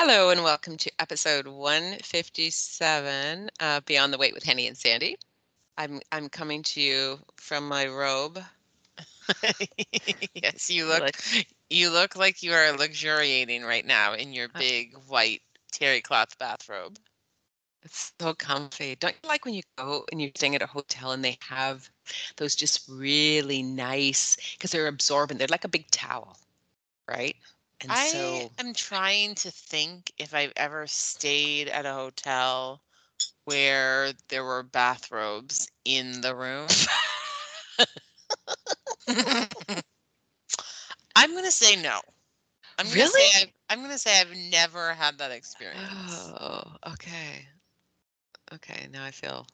Hello and welcome to episode 157 uh, Beyond the Weight with Henny and Sandy. I'm I'm coming to you from my robe. yes, you look you look like you are luxuriating right now in your Uh, big white terry cloth bathrobe. It's so comfy. Don't you like when you go and you're staying at a hotel and they have those just really nice because they're absorbent. They're like a big towel, right? And I so am trying to think if I've ever stayed at a hotel where there were bathrobes in the room. I'm gonna say no. I'm gonna Really? say I've, I'm gonna say I've never had that experience. Oh, okay. Okay, now I feel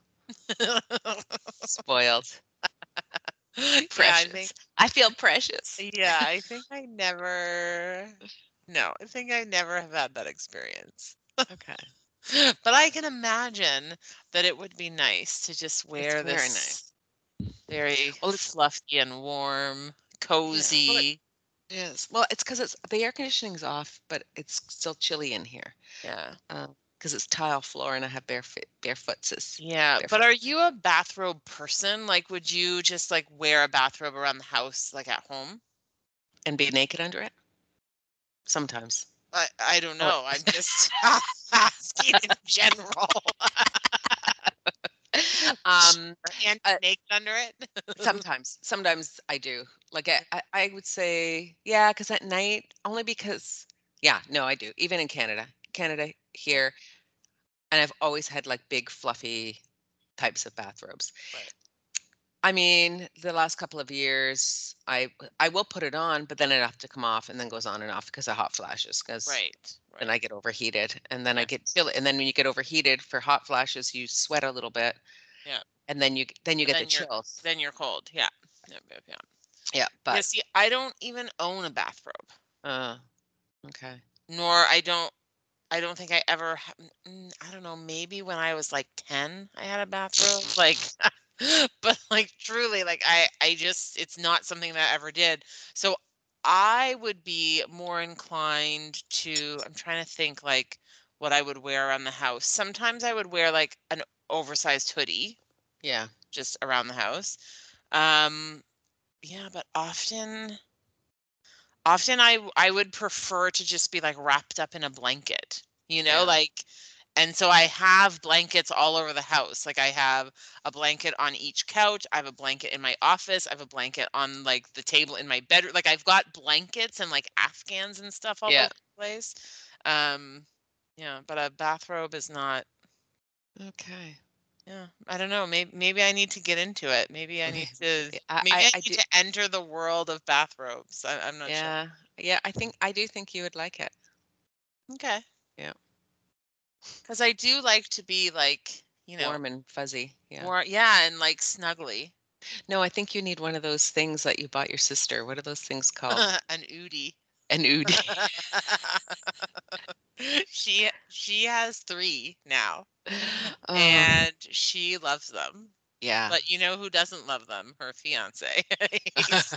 spoiled. yeah, I Precious. think I feel precious. yeah, I think I never no, I think I never have had that experience. Okay. But I can imagine that it would be nice to just wear very this very Well, it's- fluffy and warm, cozy. Yes. Well, it's because it's the air conditioning's off, but it's still chilly in here. Yeah. Um, Because it's tile floor and I have bare feet, bare footses. Yeah. Barefoot. But are you a bathrobe person? Like would you just like wear a bathrobe around the house like at home? And be naked under it? Sometimes. I, I don't Oh. know. I'm just asking in general. um, and Uh, naked under it. sometimes. Sometimes I do. Like I, I, I would say, yeah, because at night, only because, yeah, no, I do. Even in Canada, Canada here, and I've always had like big fluffy types of bathrobes. Right. I mean, the last couple of years, I I will put it on, but then it have to come off, and then goes on and off because of hot flashes. Because Right. then. I get overheated, and then I get chill. And then when you get overheated for hot flashes, you sweat a little bit. Yeah. And then you then you get then the chills. then you're cold. Yeah. Yeah. yeah, yeah. Yeah, but yeah, see, I don't even own a bathrobe, uh, okay. nor I don't. I don't think I ever. ha- mm, I don't know. Maybe when I was like ten, I had a bathrobe. Like, but like truly, like I, I just, it's not something that I ever did. So I would be more inclined to. I'm trying to think like what I would wear around the house. Sometimes I would wear like an oversized hoodie Yeah. just around the house. Um, yeah, but often, often I I would prefer to just be like wrapped up in a blanket, you know, Yeah. like, and so I have blankets all over the house. Like I have a blanket on each couch. I have a blanket in my office. I have a blanket on like the table in my bedroom. Like I've got blankets and like Afghans and stuff all Yeah. over the place. Um, yeah, but a bathrobe is not Okay. Yeah, I don't know. Maybe maybe I need to get into it. Maybe I need to I- maybe I, I- I need do- to enter the world of bathrobes. I, I'm not sure. Yeah. Yeah. I think I do think you would like it. Okay. Yeah. Because I do like to be like you know Warm and fuzzy. Yeah. more yeah and like snuggly. No, I think you need one of those things that you bought your sister. What are those things called? An oodie. An oodie. she she has three now, Oh, and she loves them. yeah. But you know who doesn't love them? Her fiance.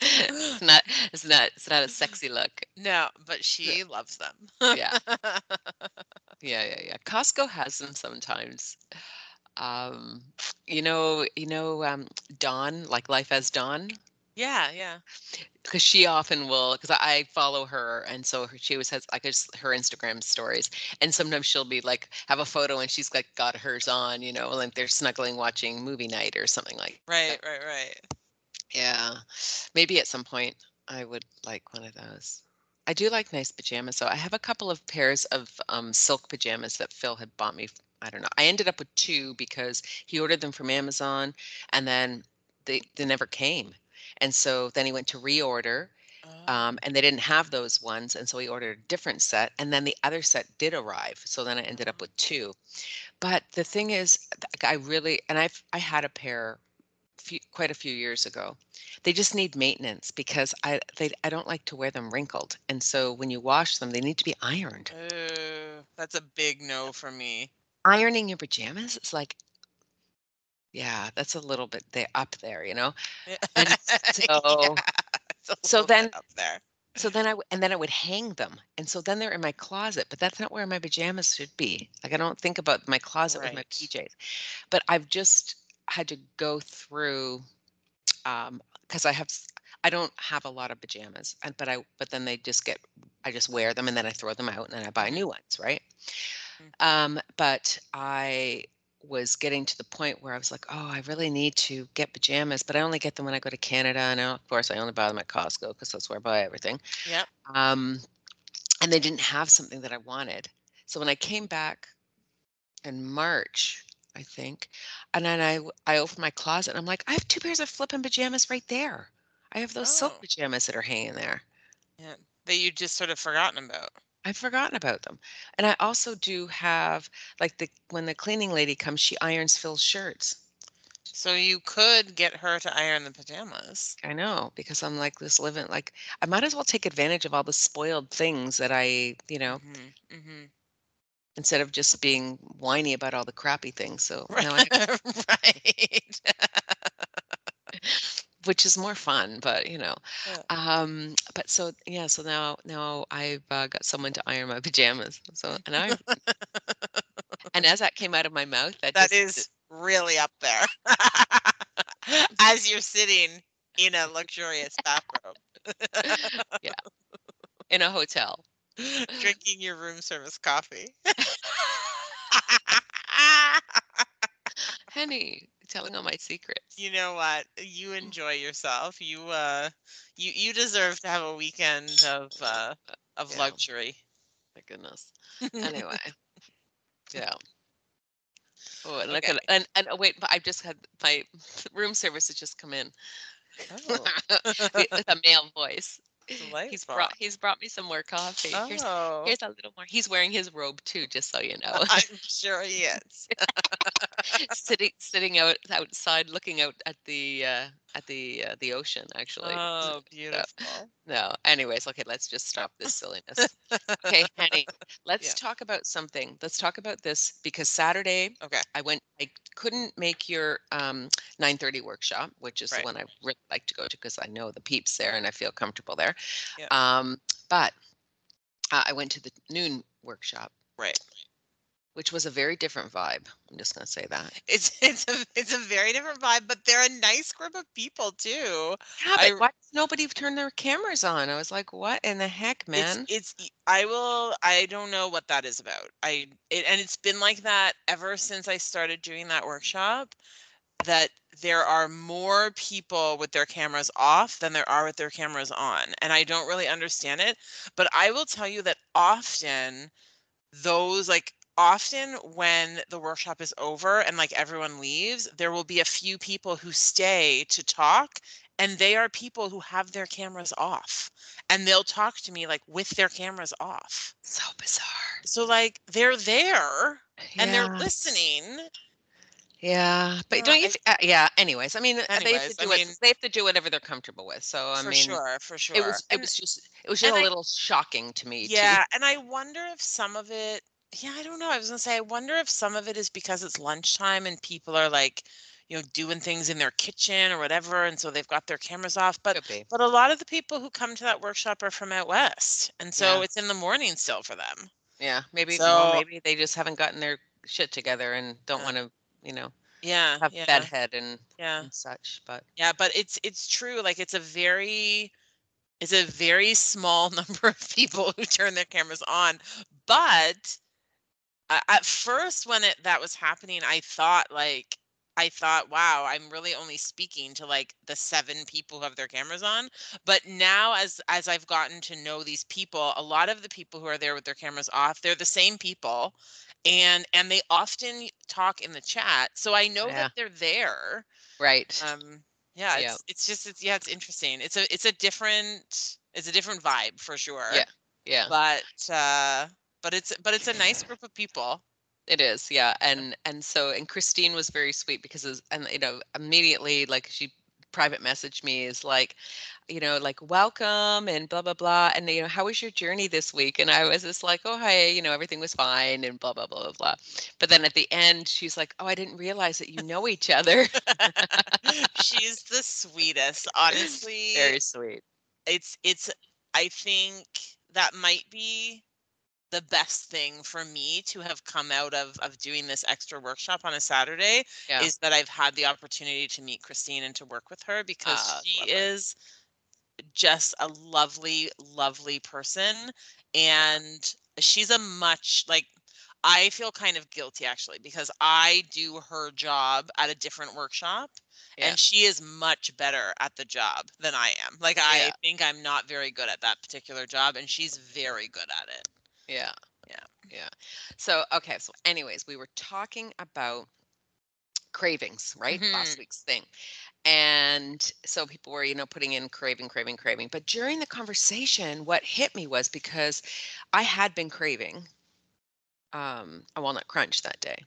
It's not. It's not. It's not a sexy look. no, but she loves them. Yeah. Yeah, yeah, yeah. Costco has them sometimes. Um, you know, you know, um, Dawn, like Life as Dawn, yeah, yeah. because she often will, because I follow her, and so her, she always has like just her Instagram stories, and sometimes she'll be like have a photo and she's like got hers on, you know, like they're snuggling watching movie night or something like. Right, right, right. Yeah, maybe at some point I would like one of those. I do like nice pajamas, so I have a couple of pairs of um, silk pajamas that Phil had bought me. I don't know. I ended up with two because he ordered them from Amazon, and then they they never came, and so then he went to reorder, Oh, um, and they didn't have those ones, and so he ordered a different set, and then the other set did arrive, so then I ended up with two. But the thing is, I really and I've I had a pair few, quite a few years ago. They just need maintenance because I they I don't like to wear them wrinkled, and so when you wash them, they need to be ironed. oh, that's a big no for me. Ironing your pajamas is like, yeah, that's a little bit there up there, you know. And so- a so then- up there. So then I w- and then I would hang them, and so then they're in my closet. But that's not where my pajamas should be. Like I don't think about my closet with my PJs. But I've just had to go through um because I have I don't have a lot of pajamas, and but I but then they just get I just wear them and then I throw them out and then I buy new ones, right? Mm. Um, but I was getting to the point where I was like, oh, I really need to get pajamas, but I only get them when I go to Canada, and of course I only buy them at Costco because that's where I buy everything. Yep. Um, and they didn't have something that I wanted, so when I came back in March, I think, and then I I opened my closet and I'm like, I have two pairs of flipping pajamas right there. I have those silk Oh. pajamas that are hanging there. Yeah. That you just sort of forgotten about. I've forgotten about them. And I also do have like the when the cleaning lady comes, she irons Phil's shirts. So you could get her to iron the pajamas. I know because I'm like this living like I might as well take advantage of all the spoiled things that I, you know, hmm hmm instead of just being whiny about all the crappy things. So now I right. which is more fun, but you know. Yeah. Um but so yeah, so now now I've uh, got someone to iron my pajamas. So and I and as that came out of my mouth, that, That just, is really up there. As you're sitting in a luxurious bathrobe, in a hotel. drinking your room service coffee. Henny, telling all my secrets. you know what? You enjoy yourself. You uh you you deserve to have a weekend of uh of Yeah. luxury. My goodness. Anyway. yeah. Oh, and look Okay. at and and oh, wait, but I've just had my room service has just come in Oh, with a male voice. He's brought he's brought me some more coffee. Here's Oh, here's a little more. He's wearing his robe too, just so you know. I'm sure he is. sitting sitting out outside looking out at the uh at the uh, the ocean actually. Oh, beautiful. No. Anyways, okay, let's just stop this silliness. Okay, Henny, let's Yeah. talk about something. Let's talk about this because Saturday Okay. I went I couldn't make your um 9:30 workshop, which is Right. the one I really like to go to because I know the peeps there and I feel comfortable there. Yeah. Um but uh, I went to the noon workshop, Right. Which was a very different vibe. I'm just going to say that. It's it's a it's a very different vibe, but they're a nice group of people too. Yeah, I- but why does nobody turned their cameras on? I was like, what in the heck, man? It's it's I will I don't know what that is about. I it, and it's been like that ever since I started doing that workshop that there are more people with their cameras off than there are with their cameras on. And I don't really understand it, but I will tell you that often those like often when the workshop is over and like everyone leaves, there will be a few people who stay to talk and they are people who have their cameras off and they'll talk to me like with their cameras off. so bizarre. So like they're there and they're listening. Yeah, but Uh, don't you? Uh, yeah. Anyways, I mean, uh, they have Anyways, to I do what they have to do whatever they're comfortable with. So I mean for mean, sure, for sure. it was it And- was just it was just a I- little shocking to me. yeah, and I wonder if some of it yeah, I don't know. I was gonna say I wonder if some of it is because it's lunchtime and people are like, you know, doing things in their kitchen or whatever, and so they've got their cameras off. But Could be. but a lot of the people who come to that workshop are from out west. And so Yeah. it's in the morning still for them. Yeah, maybe. well, So- maybe they just haven't gotten their shit together and don't want to, you know, Yeah. have yeah. bedhead and, Yeah. and such. But Yeah, but it's it's true. Like it's a very it's a very small number of people who turn their cameras on. But at first, when it that was happening, I thought like I thought, wow, I'm really only speaking to like the seven people who have their cameras on. But now, as as I've gotten to know these people, a lot of the people who are there with their cameras off, they're the same people, and and they often talk in the chat. So I know Yeah. that they're there right. um yeah Yeah. it's it's just it's yeah it's interesting it's a it's a different it's a different vibe for sure Yeah. yeah, but uh but it's but it's a nice group of people. It is. Yeah, and and so and Christine was very sweet because it's- and you know immediately like she private messaged me is like you know like welcome and blah blah blah and you know how was your journey this week? And i was just like oh hi you know everything was fine and blah blah blah blah blah. But then at the end she's like oh i didn't realize that you know each other. She's the sweetest honestly. Very sweet. It's it's I think that might be the best thing for me to have come out of of doing this extra workshop on a Saturday Yeah. is that I've had the opportunity to meet Christine and to work with her because Ah, she lovely. is just a lovely, lovely person. And she's a much like I feel kind of guilty actually because I do her job at a different workshop Yeah. and she is much better at the job than I am. Like I Yeah. think I'm not very good at that particular job and she's very good at it. Yeah. Yeah. Yeah. So, okay. So, anyways, we were talking about cravings, right? Last Mhm. week's thing. And so people were, you know, putting in craving, craving, craving. But during the conversation, what hit me was because I had been craving um, a walnut crunch that day.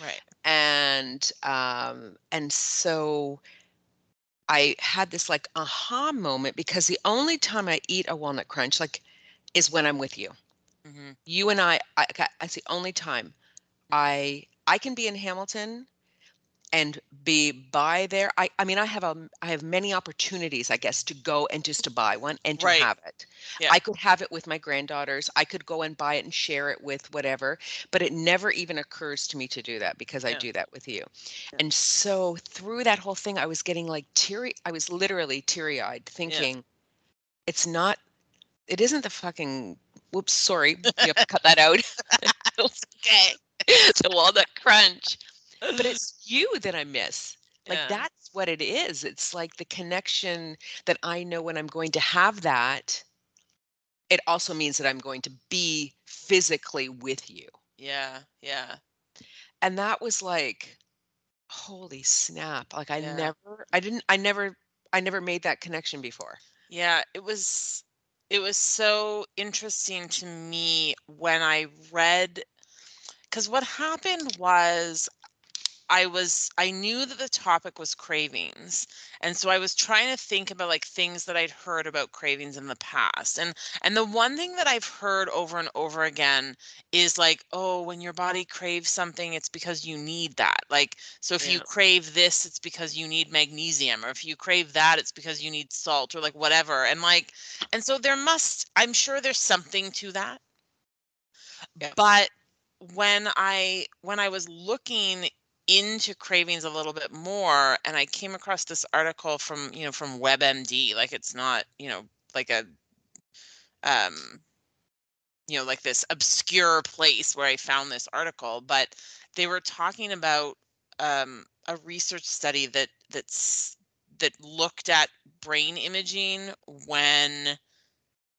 Right. And um, and so I had this like aha moment because the only time I eat a walnut crunch, like, is when I'm with you hmm you and I, I that's the only time I I can be in Hamilton and be by there. I I mean I have a I have many opportunities I guess to go and just to buy one and to Right. have it. Yeah. I could have it with my granddaughters. I could go and buy it and share it with whatever, but it never even occurs to me to do that because I do that with you. Yeah. And so through that whole thing I was getting like teary I was literally teary-eyed thinking it's not it isn't the fucking whoops sorry you have to cut that out Okay. the walnut crunch but it's you that i miss like Yeah. that's what it is it's like the connection that i know when i'm going to have that it also means that i'm going to be physically with you Yeah. Yeah. and that was like holy snap like i Yeah. never i didn't i never i never made that connection before Yeah, it was it was so interesting to me when I read cuz what happened was I was I knew that the topic was cravings. And so I was trying to think about like things that I'd heard about cravings in the past. And and the one thing that I've heard over and over again is like, oh, when your body craves something, it's because you need that. Like so if you crave this, it's because you need magnesium or if you crave that, it's because you need salt or like whatever. And like and so there must I'm sure there's something to that. Yeah. But when I when I was looking into cravings a little bit more and I came across this article from, you know, from WebMD, like it's not, you know, like a um you know, like this obscure place where I found this article, but they were talking about um a research study that that's that looked at brain imaging when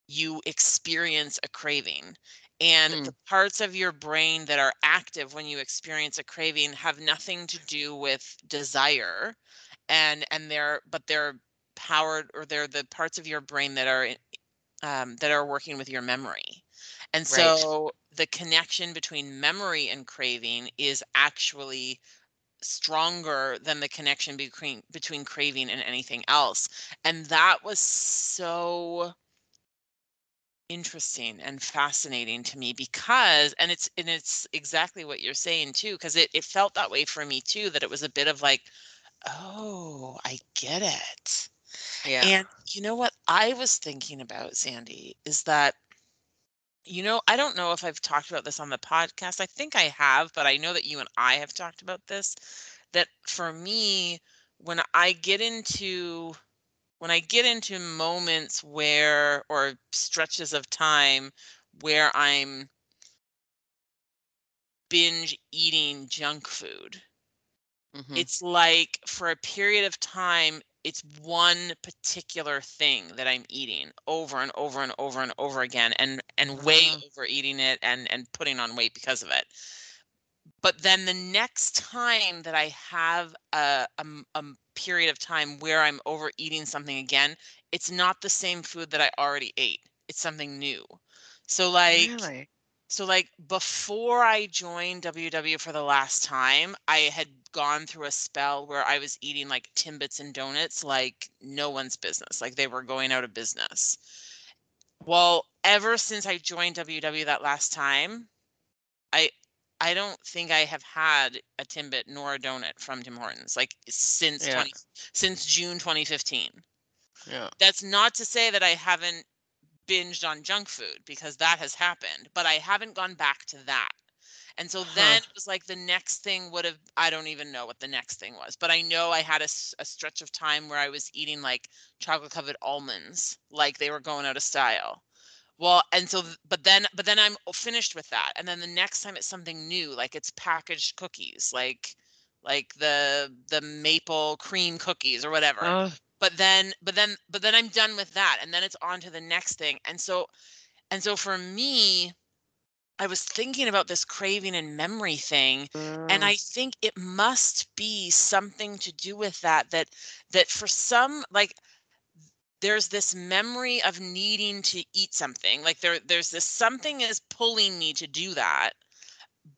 you experience a craving. And Mm. the parts of your brain that are active when you experience a craving have nothing to do with desire and and they're but they're powered or they're the parts of your brain that are um, that are working with your memory. And Right. so the connection between memory and craving is actually stronger than the connection between between craving and anything else. And that was so interesting and fascinating to me because and it's and it's exactly what you're saying too because it, it felt that way for me too that it was a bit of like oh i get it. Yeah. And you know what i was thinking about sandy is that you know i don't know if i've talked about this on the podcast i think i have but i know that you and i have talked about this that for me when i get into when I get into moments where, or stretches of time where I'm binge eating junk food, Mhm. it's like for a period of time, it's one particular thing that I'm eating over and over and over and over again and and way Ah. overeating it and and putting on weight because of it. But then the next time that I have a a period of time where I'm overeating something again, it's not the same food that I already ate. It's something new. So like really so like before I joined WW for the last time, I had gone through a spell where I was eating like Timbits and donuts like no one's business. Like they were going out of business. Well, ever since I joined WW that last time, I I don't think I have had a Timbit nor a donut from Tim Hortons like since Yeah. 20 since June 2015. yeah That's not to say that I haven't binged on junk food because that has happened, but I haven't gone back to that. And so Huh. then it was like the next thing would have, I don't even know what the next thing was, but I know I had a stretch of time where I was eating like chocolate covered almonds, like they were going out of style. Well, and so, but then, but then I'm finished with that. And then the next time it's something new, like it's packaged cookies, like, like the, the maple cream cookies or whatever Oh, but then but then but then i'm done with that and then it's on to the next thing and so and so for me i was thinking about this craving and memory thing and mm, i think it must be something to do with that that that for some like there's this memory of needing to eat something like there there's this something is pulling me to do that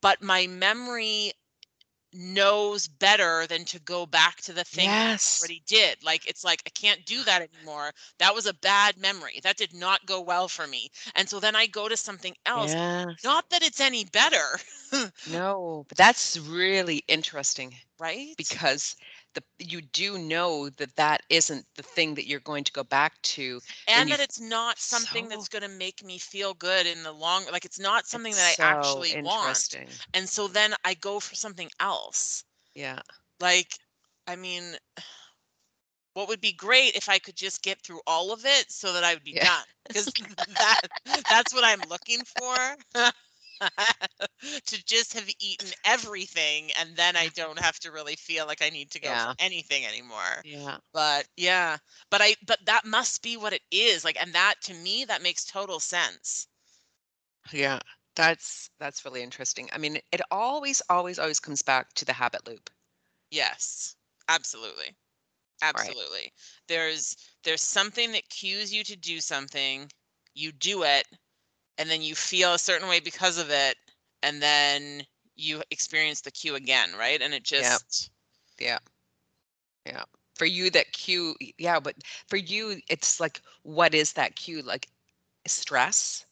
but my memory knows better than to go back to the thing that I yes. already did. Like it's like I can't do that anymore. That was a bad memory. That did not go well for me. And so then I go to something else. Yes. Not that it's any better, No, but that's really interesting right? because the you do know that that isn't the thing that you're going to go back to. and that it's not something that's going to make me feel good in the long like it's not something that I so actually want. And so then I go for something else. Yeah. Like I mean what would be great if I could just get through all of it so that I would be Yeah. done because that that's what I'm looking for. to just have eaten everything and then I don't have to really feel like I need to go Yeah. for anything anymore. Yeah. But yeah, but I but that must be what it is. Like and that to me that makes total sense. Yeah. That's that's really interesting. I mean, it always, always, always comes back to the habit loop. Yes. Absolutely. Absolutely. There's there's something that cues you to do something, you do it, and then you feel a certain way because of it, and then you experience the cue again, right? And it just Yeah. Yeah. For you, that cue, yeah, but for you, it's like, what is that cue? Like stress?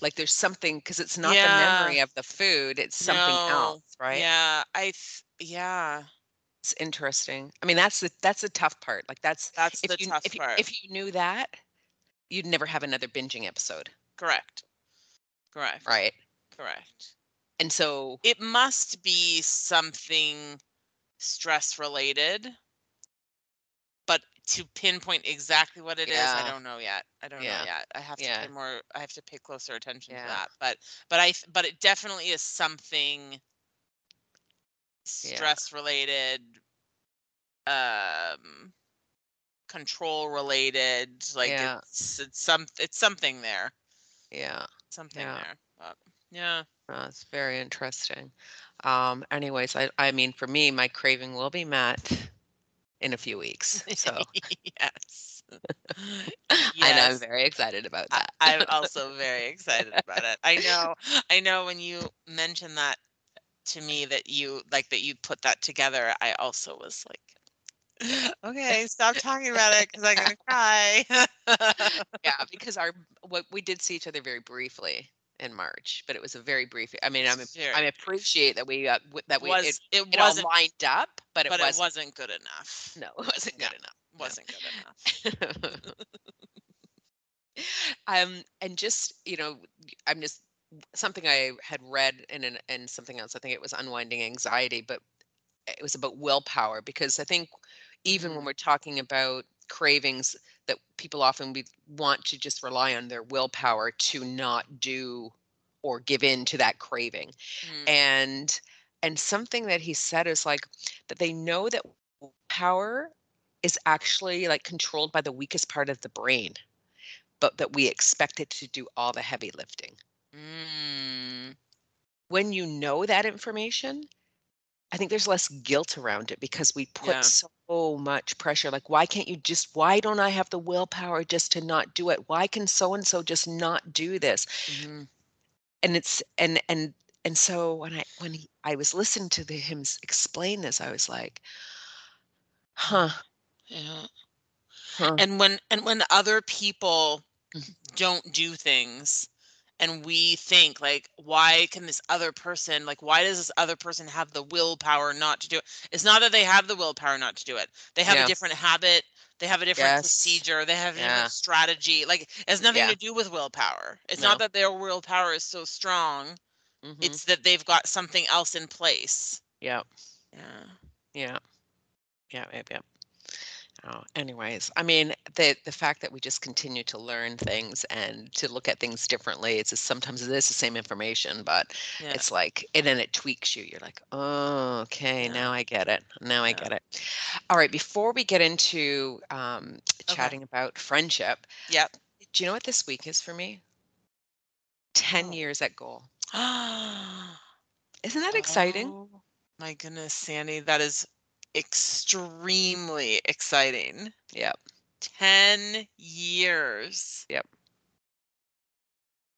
Like there's something, because it's not the memory of the food, it's something No. else, right? Yeah, I th- yeah, It's interesting. I mean, that's the that's the tough part. Like that's that's if the you tough if part. if you knew that, you'd never have another binging episode, Correct. Correct. right? Correct. And so, It must be something stress related, but to pinpoint exactly what it is, I don't know yet. I don't Yeah. know yet. I have to Yeah. pay more. I have to pay closer attention Yeah. to that. But but I but it definitely is something stress related, um, control related. Like Yeah. it's it's some it's something there. yeah, Something Yeah. there. But yeah. uh, it's very interesting. Um, anyways, I I mean, for me, my craving will be met in a few weeks. So, yes. and I'm very excited about I- that. I'm also very excited about it. I know, I know when you mentioned that to me that you like that you put that together, I also was like, okay, stop talking about it because I'm gonna cry. yeah, because our what we did see each other very briefly in March, but it was a very brief. I mean, I'm I appreciate that we uh, w- that we was it, it it all wasn't, lined up, but it but was it wasn't good enough. no, it wasn't good enough. no. Wasn't good enough. um, and just you know, I'm just something I had read in an, in something else. I think it was unwinding anxiety, but it was about willpower because I think even when we're talking about cravings, that people often we want to just rely on their willpower to not do or give in to that craving. Mm, and and something that he said is like that they know that power is actually like controlled by the weakest part of the brain but that we expect it to do all the heavy lifting. Mm, when you know that information i think there's less guilt around it because we put Yeah. so much pressure like why can't you just why don't i have the willpower just to not do it why can so and so just not do this mhm. and it's and and and so when i when he, i was listening to the, him explain this i was like huh, Yeah. huh. And when and when other people Mhm. don't do things and we think like why can this other person like why does this other person have the willpower not to do it it's not that they have the willpower not to do it they have Yeah. a different habit they have a different Yes. procedure, they have a Yeah. different strategy. Like it has nothing Yeah. to do with willpower. It's No. not that their willpower is so strong. Mhm. It's that they've got something else in place. yeah. Yeah. Yeah. Yeah, yep, yep. Oh, anyways, I mean, the the fact that we just continue to learn things and to look at things differently, it's just sometimes it is the same information, but Yeah. it's like, and then it tweaks you. You're like, oh, okay, Yeah. now I get it. Now I get it. All right, before we get into um, Okay. chatting about friendship, Yep. do you know what this week is for me? 10 Oh. years at goal. Oh, Isn't that exciting? Oh, my goodness, Sandy, that is extremely exciting. Yep. 10 years.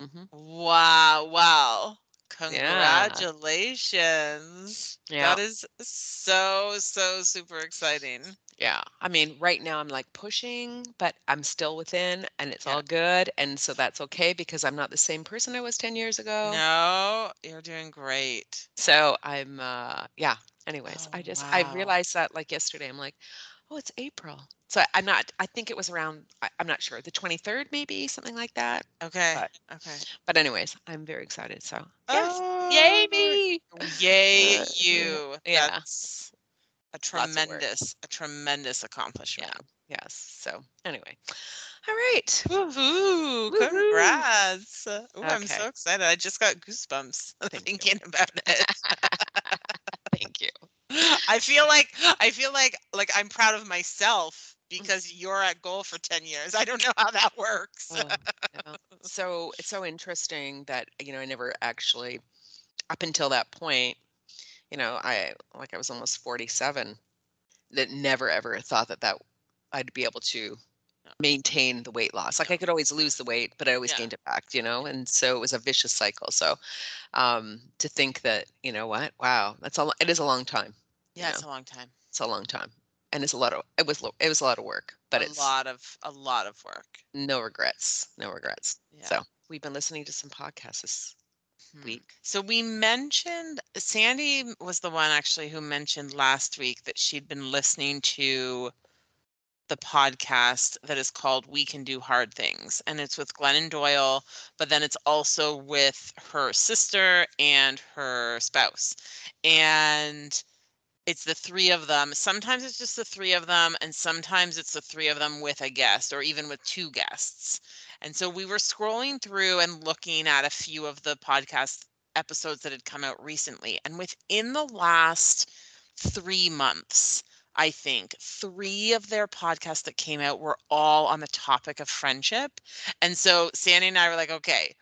hmm Wow, wow. Congratulations. Yeah. That is so, so super exciting. Yeah. I mean, right now I'm like pushing, but I'm still within and it's Yeah. all good. And so that's okay because I'm not the same person I was 10 years ago. No, you're doing great. So I'm, uh, yeah. Anyways, Oh, I just, I wow. realized that like yesterday, I'm like, oh, it's April. So I'm not, I think it was around, I, I'm not sure, the 23rd, maybe something like that. Okay. But- Okay. But anyways, I'm very excited. So yes. Oh, Yay me. Yay Uh, yeah. you. Yeah. That's a Lots of work. tremendous, a tremendous accomplishment. Yes. So anyway, all right. Woohoo! Woohoo. Congrats! Ooh, I'm so Okay. excited. I just got goosebumps Thank you. thinking about it. Thank you. I feel like I feel like like I'm proud of myself Mm. because you're at goal for 10 years. I don't know how that works. Oh, yeah. So it's so interesting that you know I never actually, up until that point, you know I like I was almost forty seven, that never ever thought that that I'd be able to No. Maintain the weight loss. Like I could always lose the weight, but I always Yeah. gained it back, you know. And so it was a vicious cycle. So um, to think that you know what, wow, that's a it is a long time. yeah, Yeah. it's a long time. It's a long time, and it's a lot of it was it was a lot of work, but a it's a lot of a lot of work. no regrets, no regrets. Yeah. So we've been listening to some podcasts this Hmm. week. So we mentioned Sandy was the one actually who mentioned last week that she'd been listening to the podcast that is called We Can Do Hard Things. And it's with Glennon Doyle, but then it's also with her sister and her spouse. And it's the three of them. Sometimes it's just the three of them, and sometimes it's the three of them with a guest or even with two guests. And so we were scrolling through and looking at a few of the podcast episodes that had come out recently. And within the last three months, I think three of their podcasts that came out were all on the topic of friendship. And so Sandy and I were like, okay,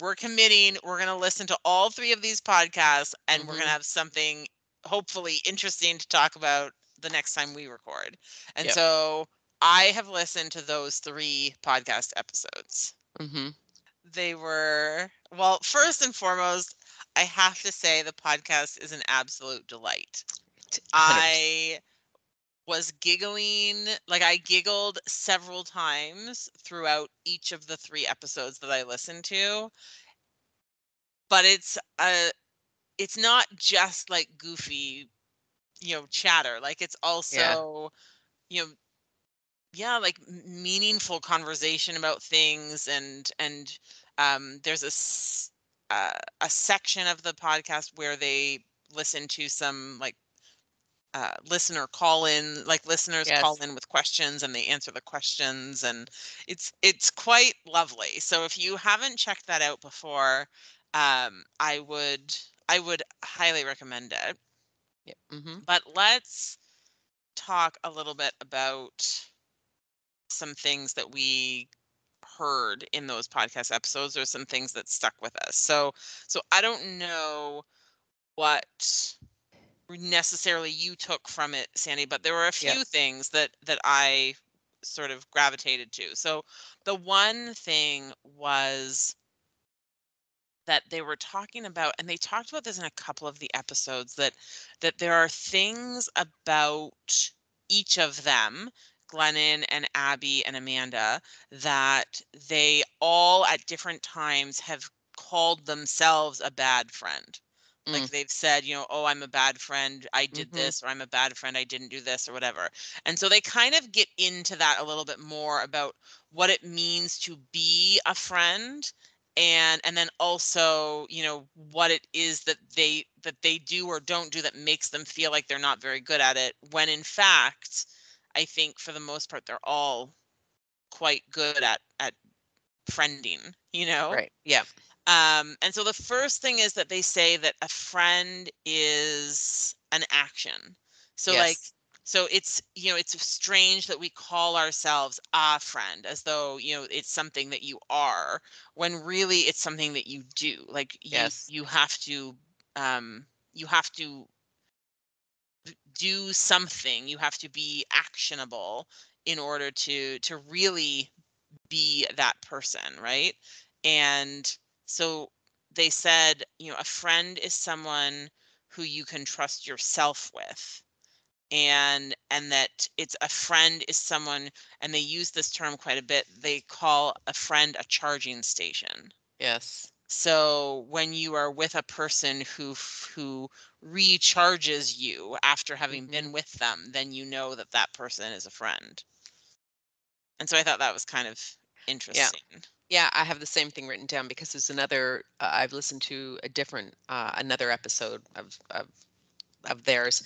we're committing, we're going to listen to all three of these podcasts and we're going to have something hopefully interesting to talk about the next time we record. And Yep. so I have listened to those three podcast episodes. Mm-hmm. They were, well, first and foremost, I have to say the podcast is an absolute delight. I was giggling, like I giggled several times throughout each of the three episodes that I listened to. But it's a it's not just like goofy, you know, chatter. Like it's also, you know, yeah, like meaningful conversation about things and and um there's a uh, a section of the podcast where they listen to some like uh, listener call in like listeners call in with questions and they answer the questions and it's it's quite lovely so if you haven't checked that out before um i would i would highly recommend it Yep. Mm-hmm. but let's talk a little bit about some things that we heard in those podcast episodes or some things that stuck with us so so i don't know what necessarily you took from it sandy but there were a few Yeah. things that that i sort of gravitated to so the one thing was that they were talking about and they talked about this in a couple of the episodes that that there are things about each of them glennon and abby and amanda that they all at different times have called themselves a bad friend Like Mm. they've said, you know, "Oh, I'm a bad friend. I did Mhm. this," or "I'm a bad friend. I didn't do this," or whatever. And so they kind of get into that a little bit more about what it means to be a friend and and then also, you know, what it is that they that they do or don't do that makes them feel like they're not very good at it when in fact, I think for the most part they're all quite good at at friending, you know? Right. Yeah. Um, and so the first thing is that they say that a friend is an action. So like so it's you know it's strange that we call ourselves a friend as though you know it's something that you are when really it's something that you do. Like you Yes. you have to um you have to do something. You have to be actionable in order to to really be that person, right? And so they said, you know, a friend is someone who you can trust yourself with. And and that it's a friend is someone and they use this term quite a bit. They call a friend a charging station. Yes. So when you are with a person who who recharges you after having Mhm. been with them, then you know that that person is a friend. And so I thought that was kind of interesting. Yeah, I have the same thing written down because there's another. Uh, I've listened to a different, uh, another episode of of of theirs,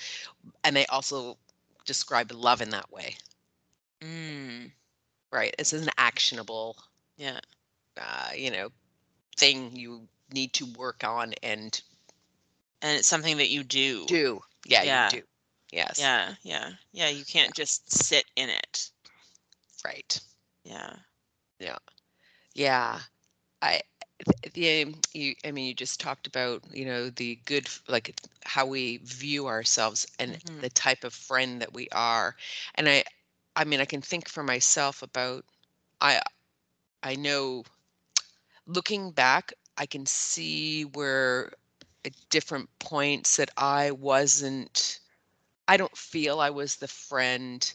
and they also describe love in that way. Mm, Right? It's an actionable, yeah. uh, you know, thing you need to work on and And it's something that you do. do. Yeah, Yeah. you do. Yes. Yeah, yeah. Yeah, you can't just sit in it. Right. Yeah. Yeah. I the you I mean you just talked about, you know, the good like how we view ourselves and Mhm. the type of friend that we are. And I I mean I can think for myself about I I know looking back I can see where at different points that I wasn't I don't feel I was the friend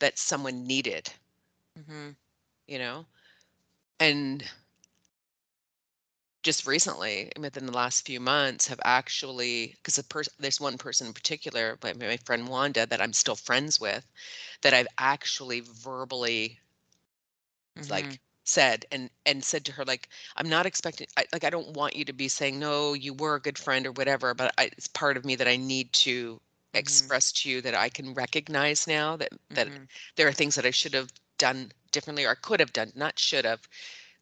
that someone needed, Mm-hmm. you know? And just recently, within the last few months, have actually because the person there's one person in particular, my, my friend Wanda, that I'm still friends with, that I've actually verbally Mhm. like said and and said to her like I'm not expecting I, like I don't want you to be saying no, you were a good friend or whatever, but I, it's part of me that I need to Mhm. express to you that I can recognize now that that Mhm. there are things that I should have done differently or I could have done, not should have,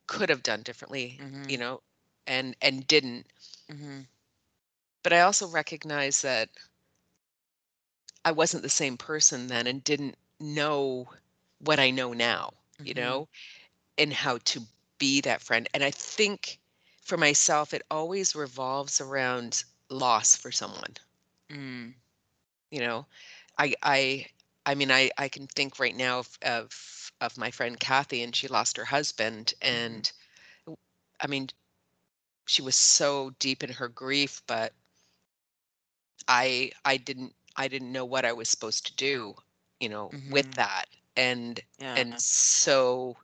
could have done differently, you Mhm. know, and and didn't. Mhm. But I also recognize that I wasn't the same person then and didn't know what I know now, you Mhm. know, and how to be that friend. And I think for myself, it always revolves around loss for someone. Mm. You know, I I I mean I I can think right now of of, of my friend Kathy and she lost her husband and I mean she was so deep in her grief but I I didn't I didn't know what I was supposed to do, you know, with Mhm. that. And Yeah. and so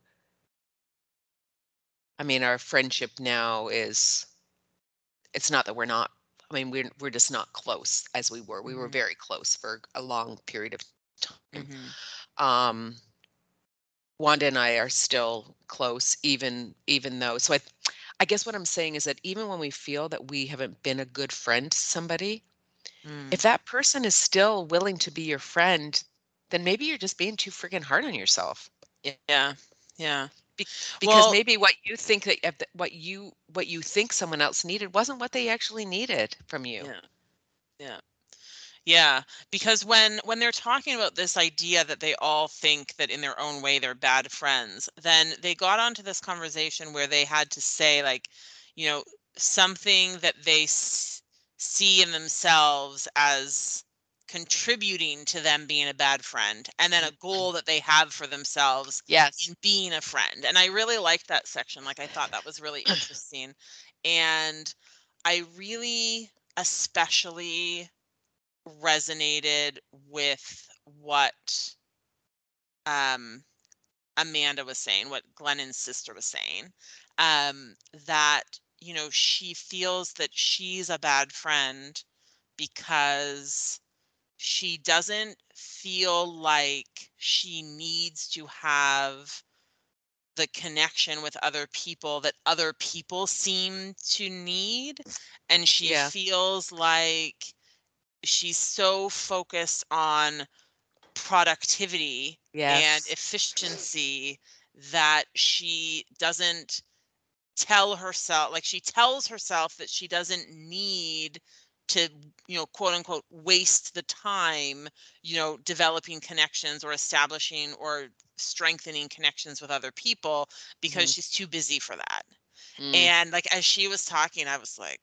I mean our friendship now is it's not that we're not I mean we're we're just not close as we were. We were Mhm. very close for a long period of time. Mhm. Um Wanda and I are still close even even though so I I guess what I'm saying is that even when we feel that we haven't been a good friend to somebody, Mm. if that person is still willing to be your friend, then maybe you're just being too freaking hard on yourself. Yeah. Yeah. Be- because Well, maybe what you think that what you what you think someone else needed wasn't what they actually needed from you. yeah. Yeah. Yeah, because when when they're talking about this idea that they all think that in their own way they're bad friends, then they got onto this conversation where they had to say like, you know, something that they s- see in themselves as contributing to them being a bad friend, and then a mm-hmm. goal that they have for themselves Yes. in being a friend. And I really liked that section. Like I thought that was really interesting. And I really especially resonated with what um Amanda was saying, what Glennon's sister was saying. Um, that you know, she feels that she's a bad friend because she doesn't feel like she needs to have the connection with other people that other people seem to need and she Yeah. feels like she's so focused on productivity and efficiency that she doesn't tell herself like she tells herself that she doesn't need to you know quote unquote waste the time you know developing connections or establishing or strengthening connections with other people because Mhm. she's too busy for that Mm. and like as she was talking i was like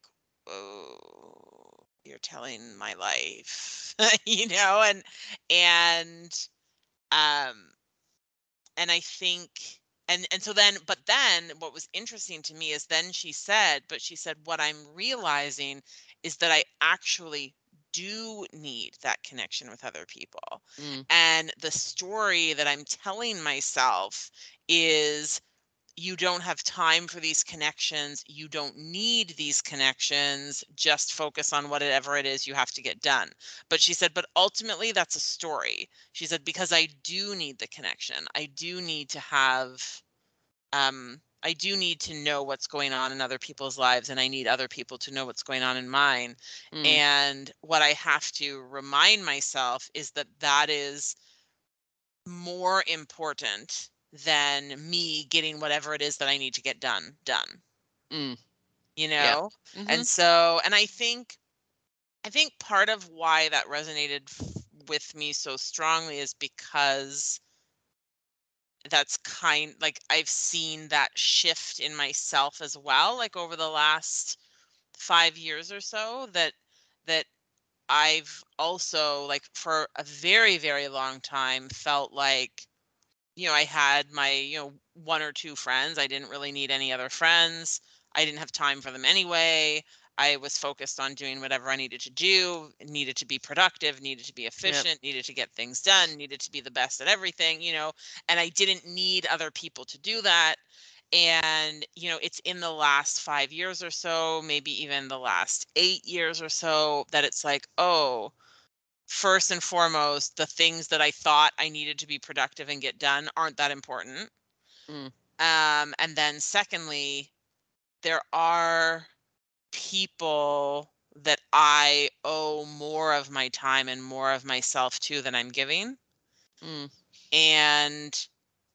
oh you're telling my life you know and and um and i think and and so then but then what was interesting to me is then she said but she said what i'm realizing is that i actually do need that connection with other people Mm. and the story that i'm telling myself is you don't have time for these connections you don't need these connections just focus on whatever it is you have to get done. But she said but ultimately that's a story. She said because i do need the connection. I do need to have um i do need to know what's going on in other people's lives and i need other people to know what's going on in mine. Mm. and what i have to remind myself is that that is more important than me getting whatever it is that i need to get done done Mm. you Yeah. know Mhm. and so and i think i think part of why that resonated f- with me so strongly is because that's kind like i've seen that shift in myself as well like over the last 5 years or so that that i've also like for a very very long time felt like you know i had my you know one or two friends i didn't really need any other friends i didn't have time for them anyway i was focused on doing whatever i needed to do needed to be productive needed to be efficient needed to get things done needed to be the best at everything you know and i didn't need other people to do that and you know it's in the last 5 years or so maybe even the last 8 years or so that it's like oh first and foremost, the things that I thought I needed to be productive and get done aren't that important. Mm. Um, and then secondly, there are people that I owe more of my time and more of myself to than I'm giving. Mm. And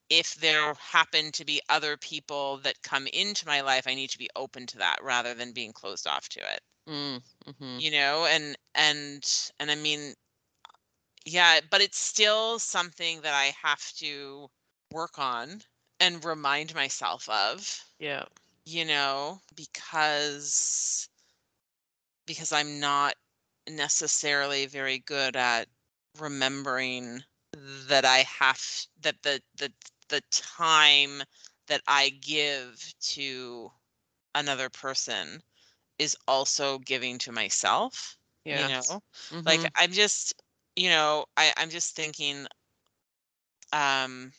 if there happen to be other people that come into my life, I need to be open to that rather than being closed off to it. Mm. Mhm. You know, and and and I mean Yeah, but it's still something that I have to work on and remind myself of, Yeah. you know, because because I'm not necessarily very good at remembering that I have that the the the time that I give to another person is also giving to myself, Yeah. you know? Like Mhm. I'm just, you know, I I'm just thinking um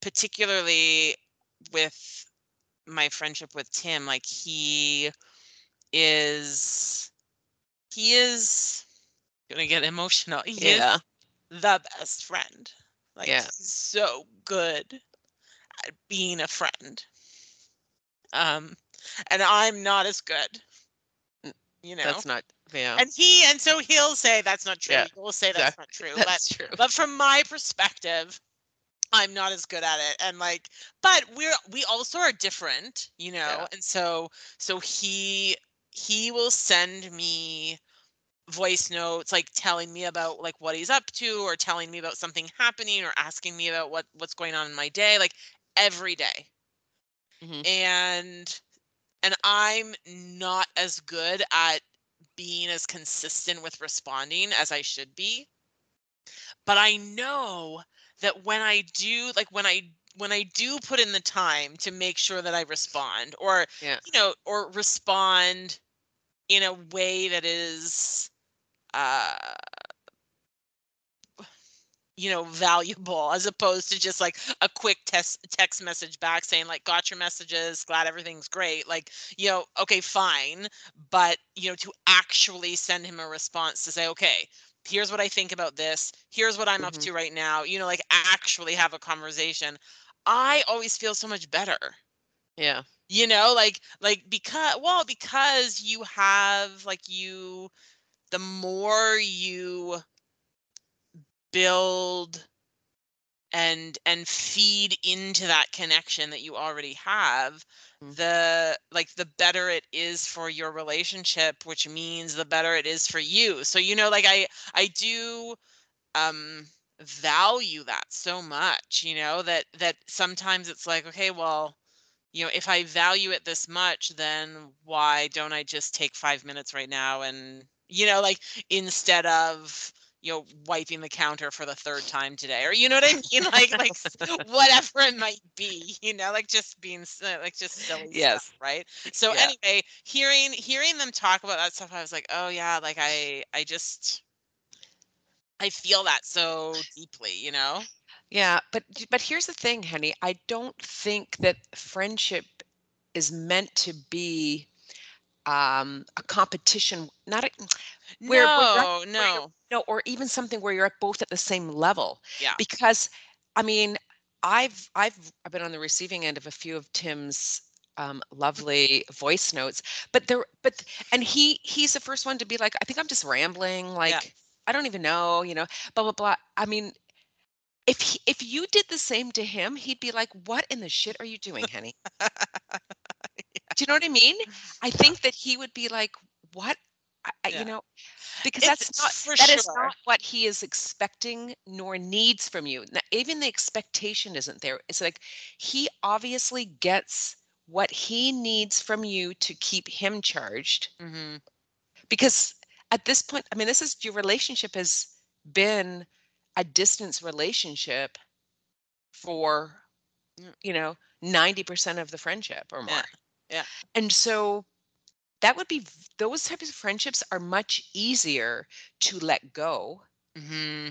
particularly with my friendship with Tim, like he is he is gonna get emotional. He is Yeah. the best friend. Like Yeah. he's so good being a friend. Um and I'm not as good, you know. That's not yeah. and he and so he'll say that's not true. Yeah, You'll say that's exact- not true. That's but true. but from my perspective i'm not as good at it and like but we're we also are different you know Yeah. and so so he he will send me voice notes like telling me about like what he's up to or telling me about something happening or asking me about what what's going on in my day like every day Mhm. and and i'm not as good at being as consistent with responding as i should be but I know that when I do like when I when I do put in the time to make sure that I respond or Yeah. you know or respond in a way that is uh you know valuable as opposed to just like a quick text text message back saying like got your messages glad everything's great like you know okay fine but you know to actually send him a response to say okay here's what i think about this here's what i'm up Mhm. to right now you know like actually have a conversation i always feel so much better Yeah. you know like like because well because you have like you the more you build and and feed into that connection that you already have Mm. the like the better it is for your relationship which means the better it is for you so you know like i i do um value that so much you know that that sometimes it's like okay well you know if i value it this much then why don't i just take 5 minutes right now and you know like instead of you know wiping the counter for the third time today or you know what i mean like like whatever it might be you know like just being uh, like just silly Yes. stuff right so Yeah. anyway hearing hearing them talk about that stuff i was like oh yeah like i i just i feel that so deeply you know Yeah, but but here's the thing, honey. I don't think that friendship is meant to be um a competition, not a where where no where no no, or even something where you're at both at the same level. yeah Because I mean, I've I've I've been on the receiving end of a few of Tim's um, lovely voice notes, but there, but and he he's the first one to be like, I think I'm just rambling, like I don't even know, you know, blah blah blah. I mean, if he, if you did the same to him, he'd be like, "What in the shit are you doing, honey?" Do you know what I mean? I think that he would be like, "What?" I, Yeah. you know, because It's that's not for that is sure. not what he is expecting nor needs from you. N- Even the expectation isn't there. It's like he obviously gets what he needs from you to keep him charged hmm because at this point, I mean, this is your relationship has been a distance relationship for you know 90% of the friendship or more Yeah. Yeah. and so that would be those types of friendships are much easier to let go hmm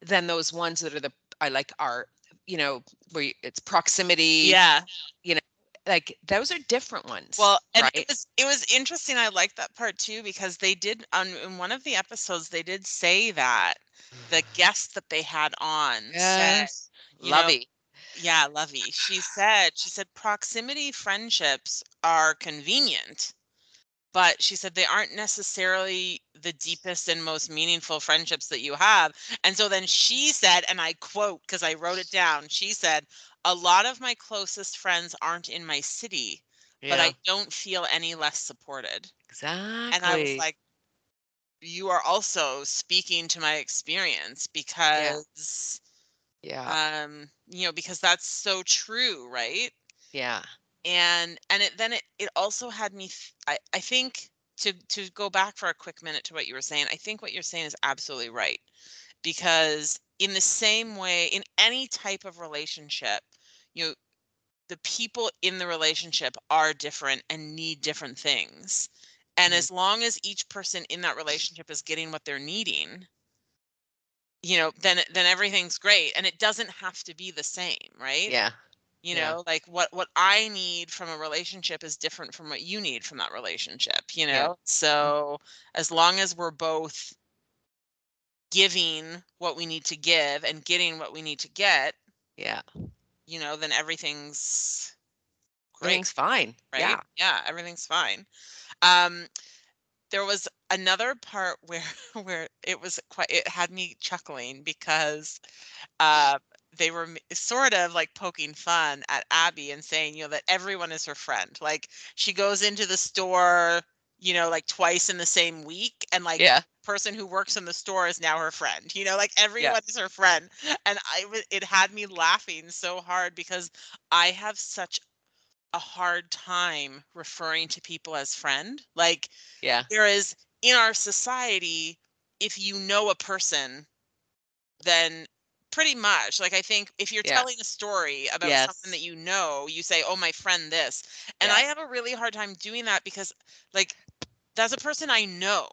than those ones that are the i like are you know where it's proximity Yeah. You know, like those are different ones Well, and it was it was interesting. I like that part too because they did on in one of the episodes they did say that the guest that they had on said, yes know, lovey yeah, Lovey. She said she said proximity friendships are convenient, but she said they aren't necessarily the deepest and most meaningful friendships that you have. And so then she said, and I quote because I wrote it down, she said, A lot of my closest friends aren't in my city, but I don't feel any less supported. exactly And I was like, You are also speaking to my experience yeah because yeah. Um you know because that's so true right? Yeah. And and it then it it also had me th- I, I think to to go back for a quick minute to what you were saying i think what you're saying is absolutely right. Because in the same way in any type of relationship you know the people in the relationship are different and need different things. And Mhm. as long as each person in that relationship is getting what they're needing you know then then everything's great and it doesn't have to be the same right? Yeah. You yeah. know like what what i need from a relationship is different from what you need from that relationship you yeah. know? So as long as we're both giving what we need to give and getting what we need to get yeah. you know then everything's great everything's fine. right? Yeah. Yeah everything's fine. Um there was another part where where it was quite it had me chuckling because uh they were sort of like poking fun at Abby and saying, you know, that everyone is her friend. Like she goes into the store, you know, like twice in the same week and like yeah person who works in the store is now her friend. You know, like yeah everyone is her friend. And I it had me laughing so hard because I have such a hard time referring to people as friend. Like yeah whereas in our society, if you know a person then pretty much like i think if you're yeah telling a story about something that you know you say oh my friend this and yeah i have a really hard time doing that because like that's a person i know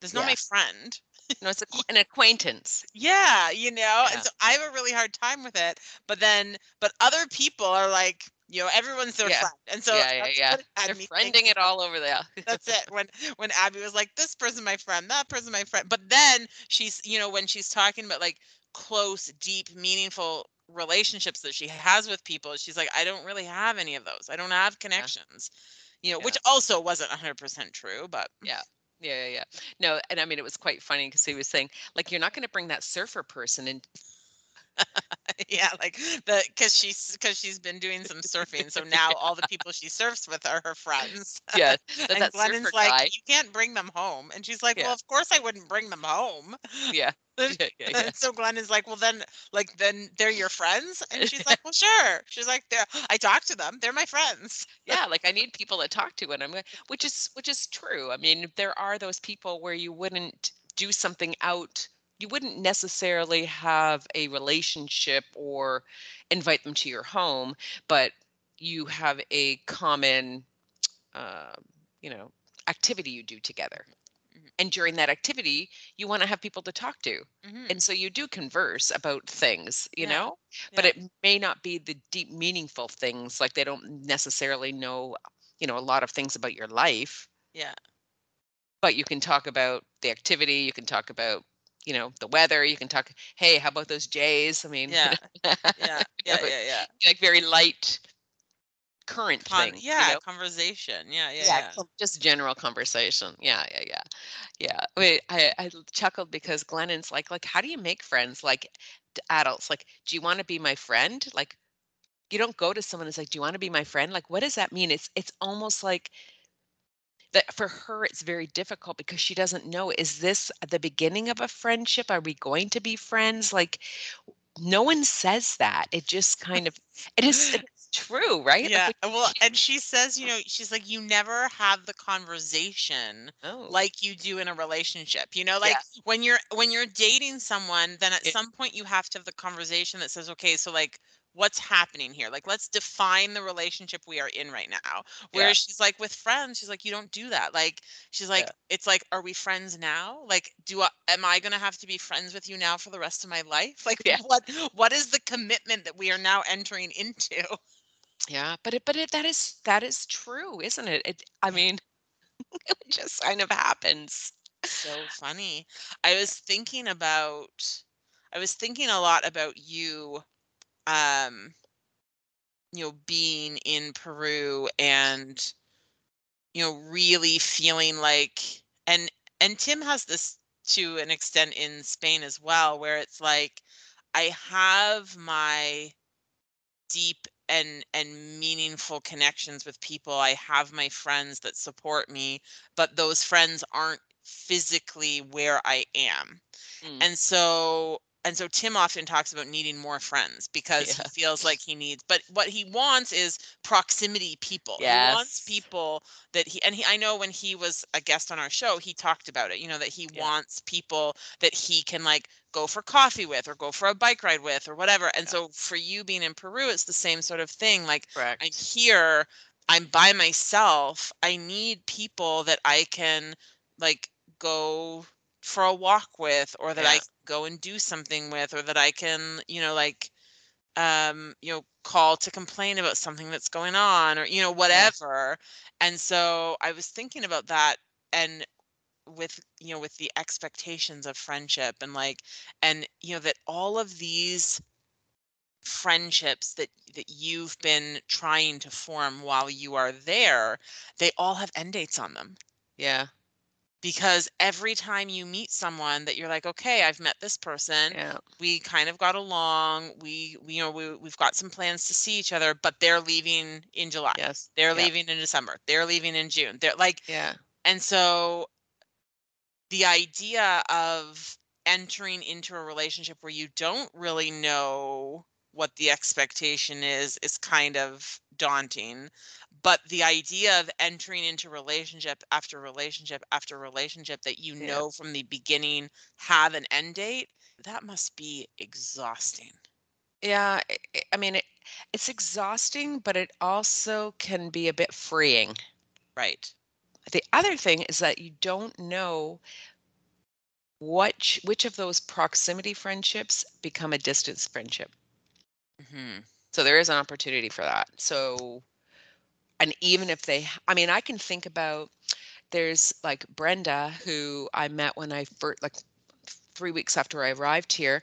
that's not yeah my friend No, it's a, an acquaintance. Yeah, you know, and so I have a really hard time with it. But then, but other people are like, you know, everyone's their Yeah. friend, and so yeah, yeah, yeah. They're friending it all over there. That's it. When when Abby was like, "This person my friend, that person my friend," but then she's, you know, when she's talking about like close, deep, meaningful relationships that she has with people, she's like, "I don't really have any of those. I don't have connections." You know, which also wasn't 100% true, but Yeah. Yeah, yeah, yeah. No, and I mean, it was quite funny because he was saying, like, you're not going to bring that surfer person in. yeah, like the because she's because she's been doing some surfing, so now all the people she surfs with are her friends. Yeah, and that Glennon's like, guy. "You can't bring them home," and she's like, Yeah. "Well, of course I wouldn't bring them home." Yeah, yeah, yeah, yeah. So Glenn is like, well, then, like, then they're your friends, and she's like, well, sure. She's like, they're. I talk to them. They're my friends. yeah like i need people to talk to and i'm which is which is true i mean there are those people where you wouldn't do something out you wouldn't necessarily have a relationship or invite them to your home but you have a common uh, you know activity you do together Mhm. and during that activity you want to have people to talk to Mhm. and so you do converse about things you Yeah, know but it may not be the deep meaningful things like they don't necessarily know you know a lot of things about your life Yeah. but you can talk about the activity you can talk about you know the weather you can talk hey how about those jays i mean Yeah. Yeah. Yeah. Yeah. Yeah. like very light current Con- thing you yeah. know? Conversation. Yeah. Yeah. yeah, Yeah. just general conversation. Yeah, yeah, yeah, yeah. Wait, I I chuckled because Glennon's like, like, how do you make friends? Like, adults, like, do you want to be my friend? Like, you don't go to someone and say, do you want to be my friend? Like, what does that mean? It's it's almost like that for her. It's very difficult because she doesn't know. Is this the beginning of a friendship? Are we going to be friends? Like, no one says that. It just kind of it is it's true, right? Yeah. we- Well, and she says, you know, she's like, you never have the conversation oh, like you do in a relationship you know like when you're when you're dating someone then at Yeah. some point you have to have the conversation that says okay so like what's happening here like let's define the relationship we are in right now whereas she's like with friends she's like you don't do that like she's like it's like are we friends now like do I, am i going to have to be friends with you now for the rest of my life like Yeah. what what is the commitment that we are now entering into Yeah, but it but it that is that is true, isn't it? It I mean, it just kind of happens. so funny. I was thinking about I was thinking a lot about you um you know being in Peru and you know really feeling like and and Tim has this to an extent in Spain as well where it's like I have my deep and and meaningful connections with people. I have my friends that support me, but those friends aren't physically where I am. Mm. And so and so Tim often talks about needing more friends because Yeah. he feels like he needs but what he wants is proximity people. He wants people that he and he I know when he was a guest on our show, he talked about it, you know, that he Yeah. wants people that he can like go for coffee with or go for a bike ride with or whatever. And Yeah. so for you being in Peru, it's the same sort of thing. Like Correct. I'm here, I'm by myself. I need people that I can like go for a walk with or that I Yeah. can go and do something with or that I can, you know, like um, you know, call to complain about something that's going on or you know whatever. And so I was thinking about that and with you know with the expectations of friendship and like and you know that all of these friendships that that you've been trying to form while you are there they all have end dates on them Yeah. Because every time you meet someone that you're like okay i've met this person Yeah. we kind of got along we, we you know we, we've got some plans to see each other but they're leaving in july Yes. they're yeah. leaving in december they're leaving in june they're like Yeah. and so the idea of entering into a relationship where you don't really know what the expectation is is kind of daunting. But the idea of entering into relationship after relationship after relationship that you Yeah. know from the beginning have an end date, that must be exhausting. Yeah. I- mean, it, it's exhausting, but it also can be a bit freeing. Right. The other thing is that you don't know which which of those proximity friendships become a distance friendship. hmm So there is an opportunity for that. So, and even if they, I mean, I can think about there's like Brenda, who I met when I first, like three weeks after I arrived here.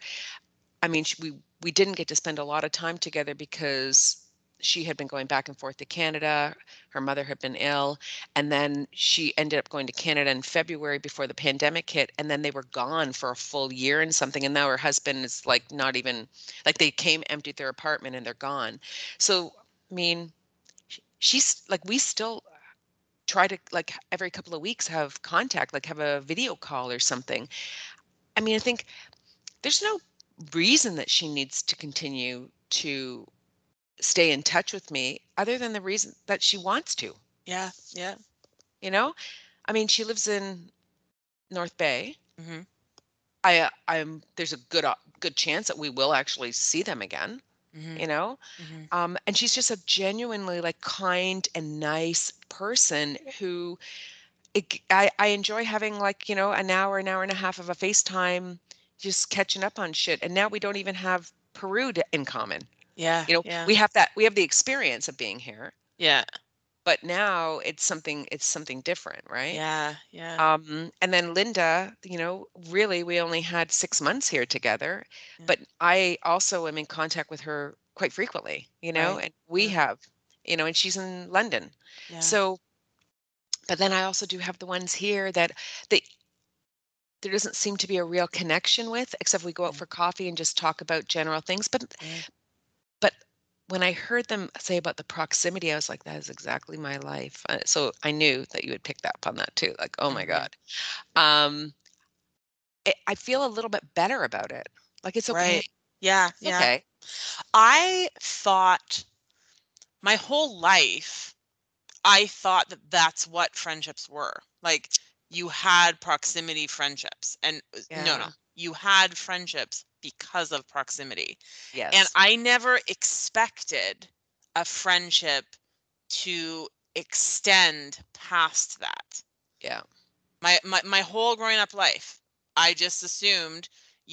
I mean, she, we we didn't get to spend a lot of time together because she had been going back and forth to Canada. Her mother had been ill. And then she ended up going to Canada in February before the pandemic hit. And then they were gone for a full year and something. And now her husband is like not even like they came, emptied their apartment, and they're gone. So, I mean, she's like, we still try to like every couple of weeks have contact, like have a video call or something. I mean, I think there's no reason that she needs to continue to stay in touch with me other than the reason that she wants to Yeah. Yeah. you know i mean she lives in north bay hmm i uh, i'm there's a good o- good chance that we will actually see them again hmm you know hmm um and she's just a genuinely like kind and nice person who it, I, I enjoy having like you know an hour an hour and a half of a facetime just catching up on shit and now we don't even have peru to, in common Yeah. you know Yeah. we have that we have the experience of being here yeah. But now it's something it's something different right Yeah. Yeah. um and then linda you know really we only had six months here together Yeah. but i also am in contact with her quite frequently you know Right. and we Yeah. have you know and she's in london yeah. so but then i also do have the ones here that they there doesn't seem to be a real connection with except we go out Yeah. for coffee and just talk about general things but Yeah. but when I heard them say about the proximity, I was like, that is exactly my life. Uh, so I knew that you would pick that up on that too. Like, oh my Mhm. God. Um, it, I feel a little bit better about it. Like it's okay. Right. Yeah. It's Yeah. okay. I thought my whole life, I thought that that's what friendships were. Like you had proximity friendships, and uh, no, no, you had friendships because of proximity. Yes. And I never expected a friendship to extend past that. yeah. my my my whole growing up life i just assumed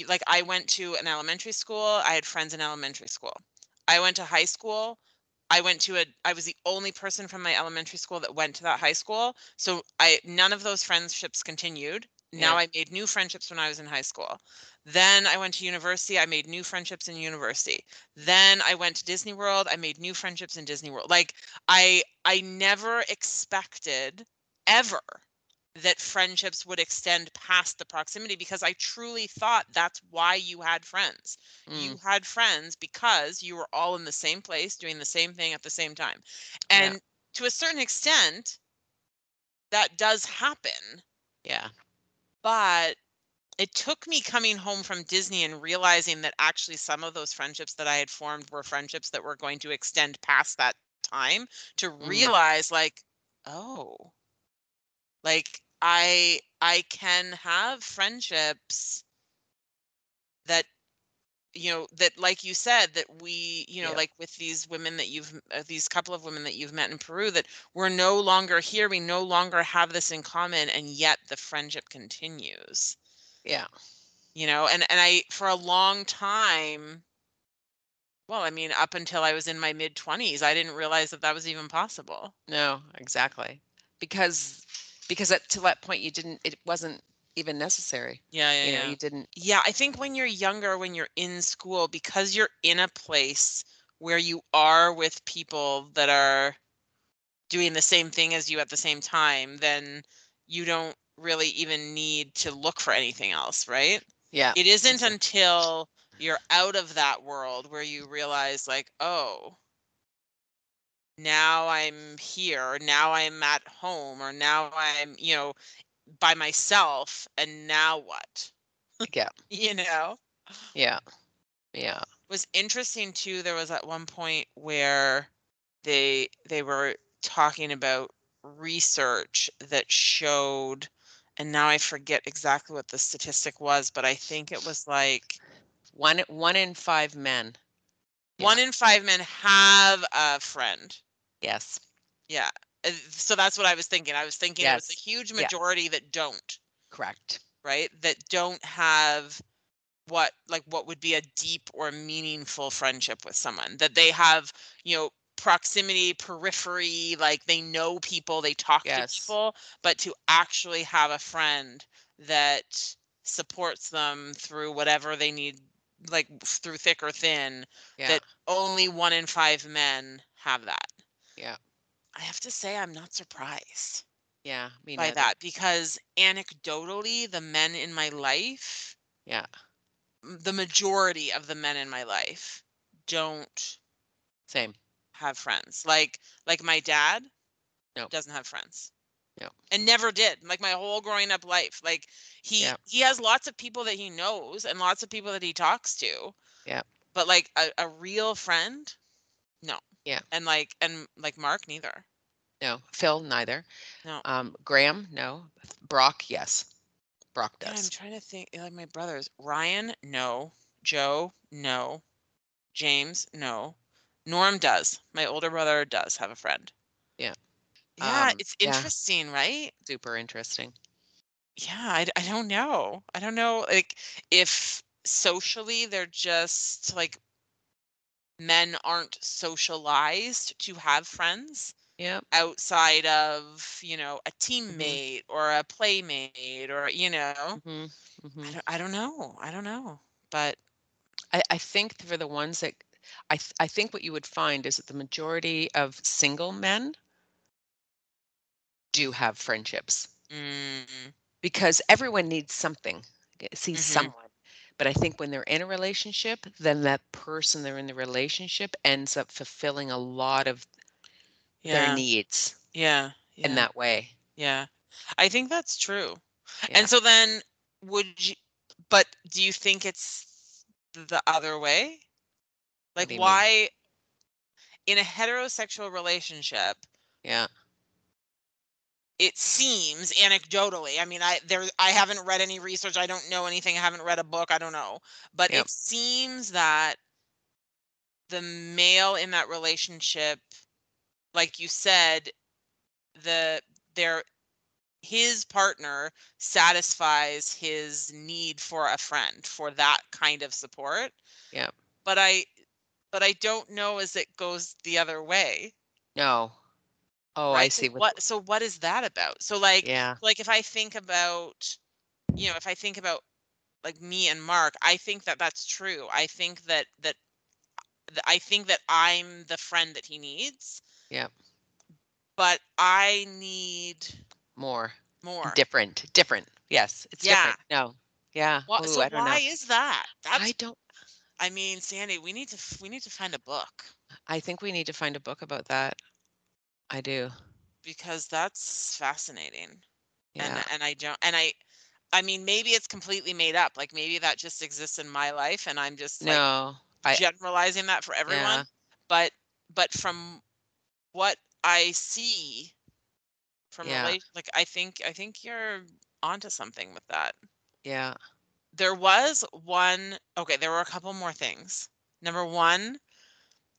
like i went to an elementary school i had friends in elementary school i went to high school i went to a i was the only person from my elementary school that went to that high school so i none of those friendships continued now Yeah. i made new friendships when i was in high school then i went to university i made new friendships in university then i went to disney world i made new friendships in disney world like i i never expected ever that friendships would extend past the proximity because I truly thought that's why you had friends. You Mm, had friends because you were all in the same place doing the same thing at the same time. Yeah. And to a certain extent, that does happen. yeah. But it took me coming home from Disney and realizing that actually some of those friendships that I had formed were friendships that were going to extend past that time to Mm. realize, like, oh, like i i can have friendships that you know that like you said that we you know Yeah. like with these women that you've uh, these couple of women that you've met in peru that we're no longer here we no longer have this in common and yet the friendship continues Yeah. you know and and i for a long time well i mean up until i was in my mid 20s i didn't realize that that was even possible No, exactly. Because because at, to that point you didn't it wasn't even necessary. yeah yeah You know, yeah you didn't Yeah, I think when you're younger, when you're in school, because you're in a place where you are with people that are doing the same thing as you at the same time, then you don't really even need to look for anything else, right? yeah. It isn't until you're out of that world where you realize, like, oh, now I'm here, now I'm at home, or now I'm, you know, by myself, and now what? Yeah. You know? Yeah. Yeah. was interesting too there was at one point where they they were talking about research that showed and now i forget exactly what the statistic was but i think it was like One one in five men. one in five men have a friend Yes. yeah Uh, so that's what i was thinking i was thinking it was a Yes. huge Yeah. majority that don't Correct. right? That don't have what like what would be a deep or meaningful friendship with someone. That they have, you know, proximity, periphery, like they know people, they talk Yes. to people, but to actually have a friend that supports them through whatever they need like through thick or thin Yeah. that only one in five men have that. Yeah. I have to say, I'm not surprised Yeah. Me by neither. that because anecdotally, the men in my life, Yeah. m- the majority of the men in my life don't Same. have friends. Like like my dad No. doesn't have friends. No. And never did. Like my whole growing up life. Like he Yeah. he has lots of people that he knows and lots of people that he talks to. Yeah. But like a, a real friend, no. Yeah. And like and like Mark neither. No. Phil, neither. No. Um, Graham, no. Brock, yes. Brock Yeah, I'm trying to think like my brothers. Ryan, no. Joe, no. James, no. Norm does. My older brother does have a friend. Yeah. Yeah, Um, it's yeah. interesting, right? Super interesting. Yeah, I, I don't know. I don't know like if socially they're just like men aren't socialized to have friends Yep. outside of, you know, a Mm-hmm. teammate or a playmate or, you know, hmm I hmm don't, I don't know. I don't know. But I, I think for the ones that I, th- I think what you would find is that the majority of single men do have friendships mm, because everyone needs something, sees Mhm. someone. But I think when they're in a relationship, then that person they're in the relationship ends up fulfilling a lot of their needs yeah, yeah, in that way. yeah. I think that's true. Yeah. And so then would you, but do you think it's the other way? Like you mean? why in a heterosexual relationship, Yeah. It seems anecdotally, I mean, I there I haven't read any research, I don't know anything, I haven't read a book, I don't know. But Yep. it seems that the male in that relationship, like you said, the their his partner satisfies his need for a friend for that kind of support. yeah But I but I don't know as it goes the other way. No. Oh, I right? So see. What, what so what is that about? So like yeah. like if I think about you know, if I think about like me and Mark, I think that that's true. I think that that I think that I'm the friend that he needs, Yeah. but I need More. more. Different. Different. Yes. It's Yeah. different. No. Yeah. Wha- Ooh, so I why know. is that? That's I don't I mean, Sandy, we need to we need to find a book I think we need to find a book about that. I do. because that's fascinating. Yeah. And and I don't and I I mean, maybe it's completely made up. Like maybe that just exists in my life and I'm just like no. I generalizing that for everyone. yeah. But but from what I see from Yeah. relation like I think I think you're onto something with that. Yeah. There was one okay, there were a couple more things. Number one,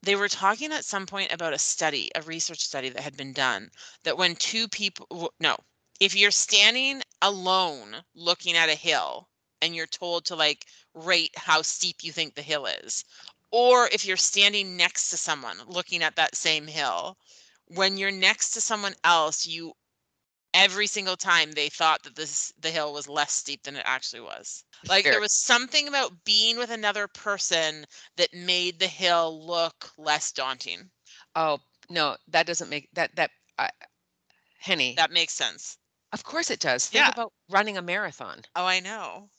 they were talking at some point about a study, a research study that had been done that when two people no, if you're standing alone looking at a hill and you're told to like rate how steep you think the hill is, or if you're standing next to someone looking at that same hill, when you're next to someone else, you every single time they thought that this the hill was less steep than it actually was. Like Fair. there was something about being with another person that made the hill look less daunting. Oh no, that doesn't make that that. I Henny. That makes sense. of course it does. Think Yeah. about running a marathon. Oh, I know.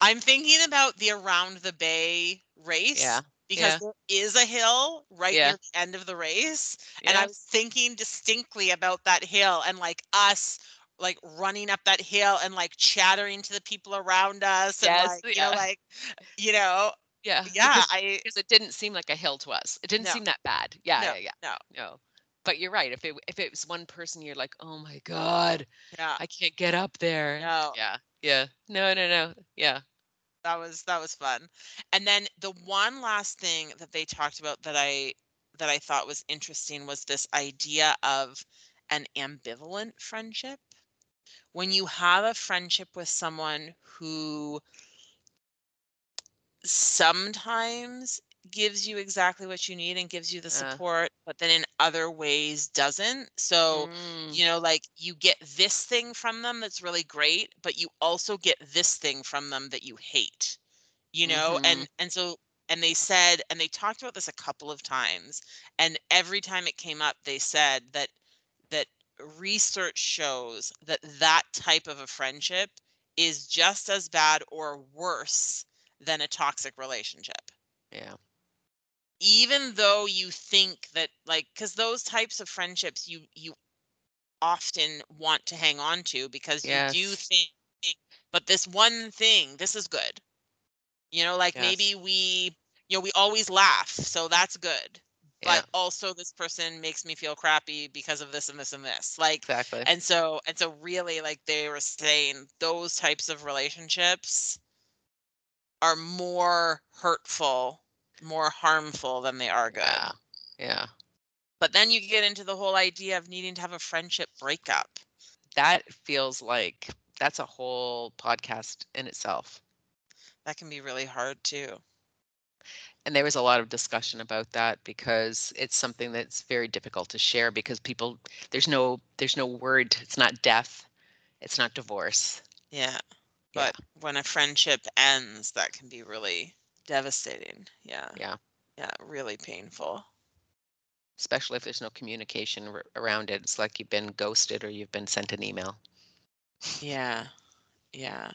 I'm thinking about the around the bay race. Yeah. Because yeah. there is a hill right Yeah. near the end of the race. And I Yeah. was thinking distinctly about that hill and like us like running up that hill and like chattering to the people around us and Yes, like you know like you know Yeah. yeah Because, I because it didn't seem like a hill to us. It didn't No. seem that bad. Yeah. No, Yeah. Yeah. no No. But you're right. If it if it was one person, you're like, oh my god, yeah I can't get up there. no Yeah. Yeah. No. No. No. Yeah. That was that was fun. And then the one last thing that they talked about that i that i thought was interesting was this idea of an ambivalent friendship. When you have a friendship with someone who sometimes gives you exactly what you need and gives you the Uh. support, but then in other ways doesn't. So, Mm, you know, like you get this thing from them that's really great, but you also get this thing from them that you hate. You know, Mhm. and and so and they said and they talked about this a couple of times and every time it came up they said that that research shows that that type of a friendship is just as bad or worse than a toxic relationship yeah. Even though you think that like because those types of friendships you you often want to hang on to because you do think but this one thing this is good you know like Yes. maybe we you know we always laugh so that's good Yeah. but also this person makes me feel crappy because of this and this and this like Exactly. and so and so really like they were saying those types of relationships are more hurtful more harmful than they are good Yeah. Yeah. but then you get into the whole idea of needing to have a friendship breakup That feels like that's a whole podcast in itself. that can be really hard too And there was a lot of discussion about that because it's something that's very difficult to share because people there's no there's no word. It's not death. It's not divorce. yeah Yeah. but when a friendship ends that can be really devastating yeah Yeah. yeah really painful Especially if there's no communication r- around it. It's like you've been ghosted or you've been sent an email. yeah yeah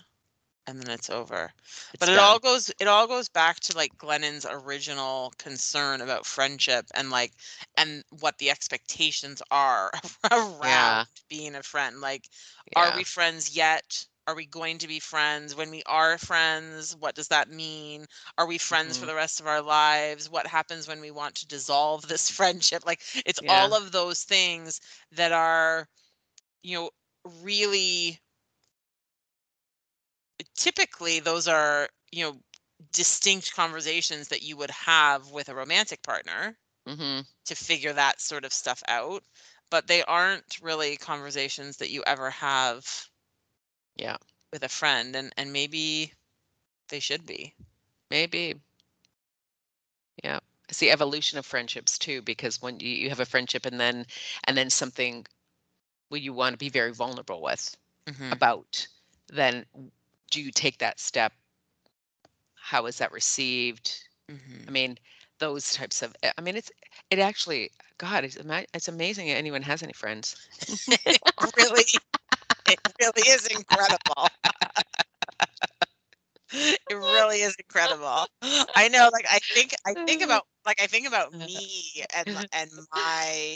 and then it's over It's but it done. all goes it all goes back to like glennon's original concern about friendship and like and what the expectations are around Yeah. being a friend like are we friends yet are we going to be friends when we are friends what does that mean are we friends for Mhm. the rest of our lives what happens when we want to dissolve this friendship like it's Yeah. all of those things that are you know really typically those are you know distinct conversations that you would have with a romantic partner Mhm. to figure that sort of stuff out but they aren't really conversations that you ever have Yeah. with a friend and and maybe they should be Maybe. Yeah. It's the evolution of friendships too, because when you, you have a friendship and then and then something where you want to be very vulnerable with Mhm. about, then do you take that step? How is that received? I Mhm. mean, those types of I mean it's it actually God, it's it's amazing anyone has any friends. really it really is incredible. It really is incredible. I know like i think i think about like i think about uh-huh. me and my- and my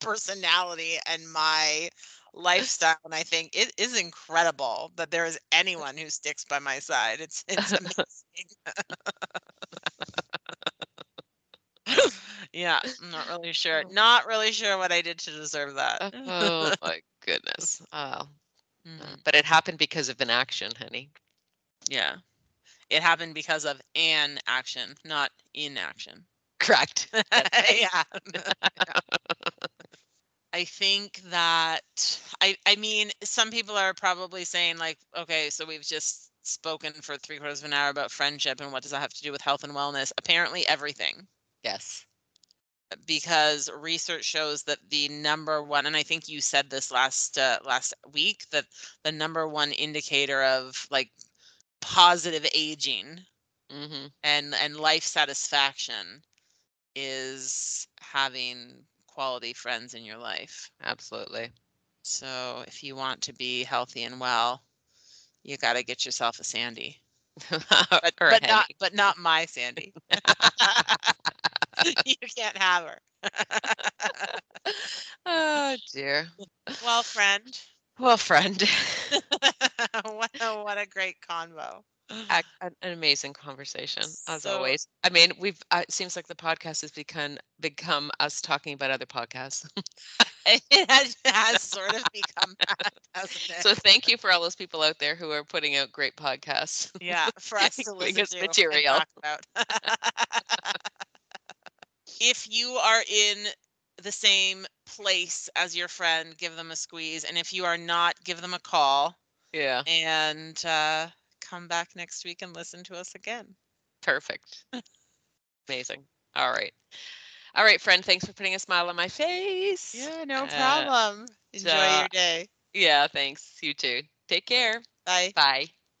personality and my lifestyle and i think it is incredible that there is anyone who sticks by my side. It's it's amazing yeah i'm not really sure not really sure what i did to deserve that oh my goodness. Oh, uh, but it happened because of an action, honey. yeah it happened because of an action not inaction Correct. That's right. yeah. Yeah. I think that I I mean some people are probably saying like okay so we've just spoken for three quarters of an hour about friendship and what does that have to do with health and wellness apparently everything Yes. Because research shows that the number one and I think you said this last uh, last week that the number one indicator of like positive aging hmm and and life satisfaction is having quality friends in your life. Absolutely. So if you want to be healthy and well, you got to get yourself a Sandy. But but not but not my Sandy. you can't have her. Oh dear. well, friend, Well, friend, what a, what a great convo. an, amazing conversation as So- always. I mean, we've. Uh, it seems like the podcast has become become us talking about other podcasts. It has, has sort of become that, hasn't it? so thank you for all those people out there who are putting out great podcasts. yeah, for us to listen to material. If you are in the same place as your friend, give them a squeeze. And if you are not, give them a call Yeah. and uh, come back next week and listen to us again. Perfect. Amazing. All right. All right, friend. Thanks for putting a smile on my face. Yeah, no Uh, problem. Enjoy uh, your day. Yeah, thanks. You too. Take care. Bye. Bye.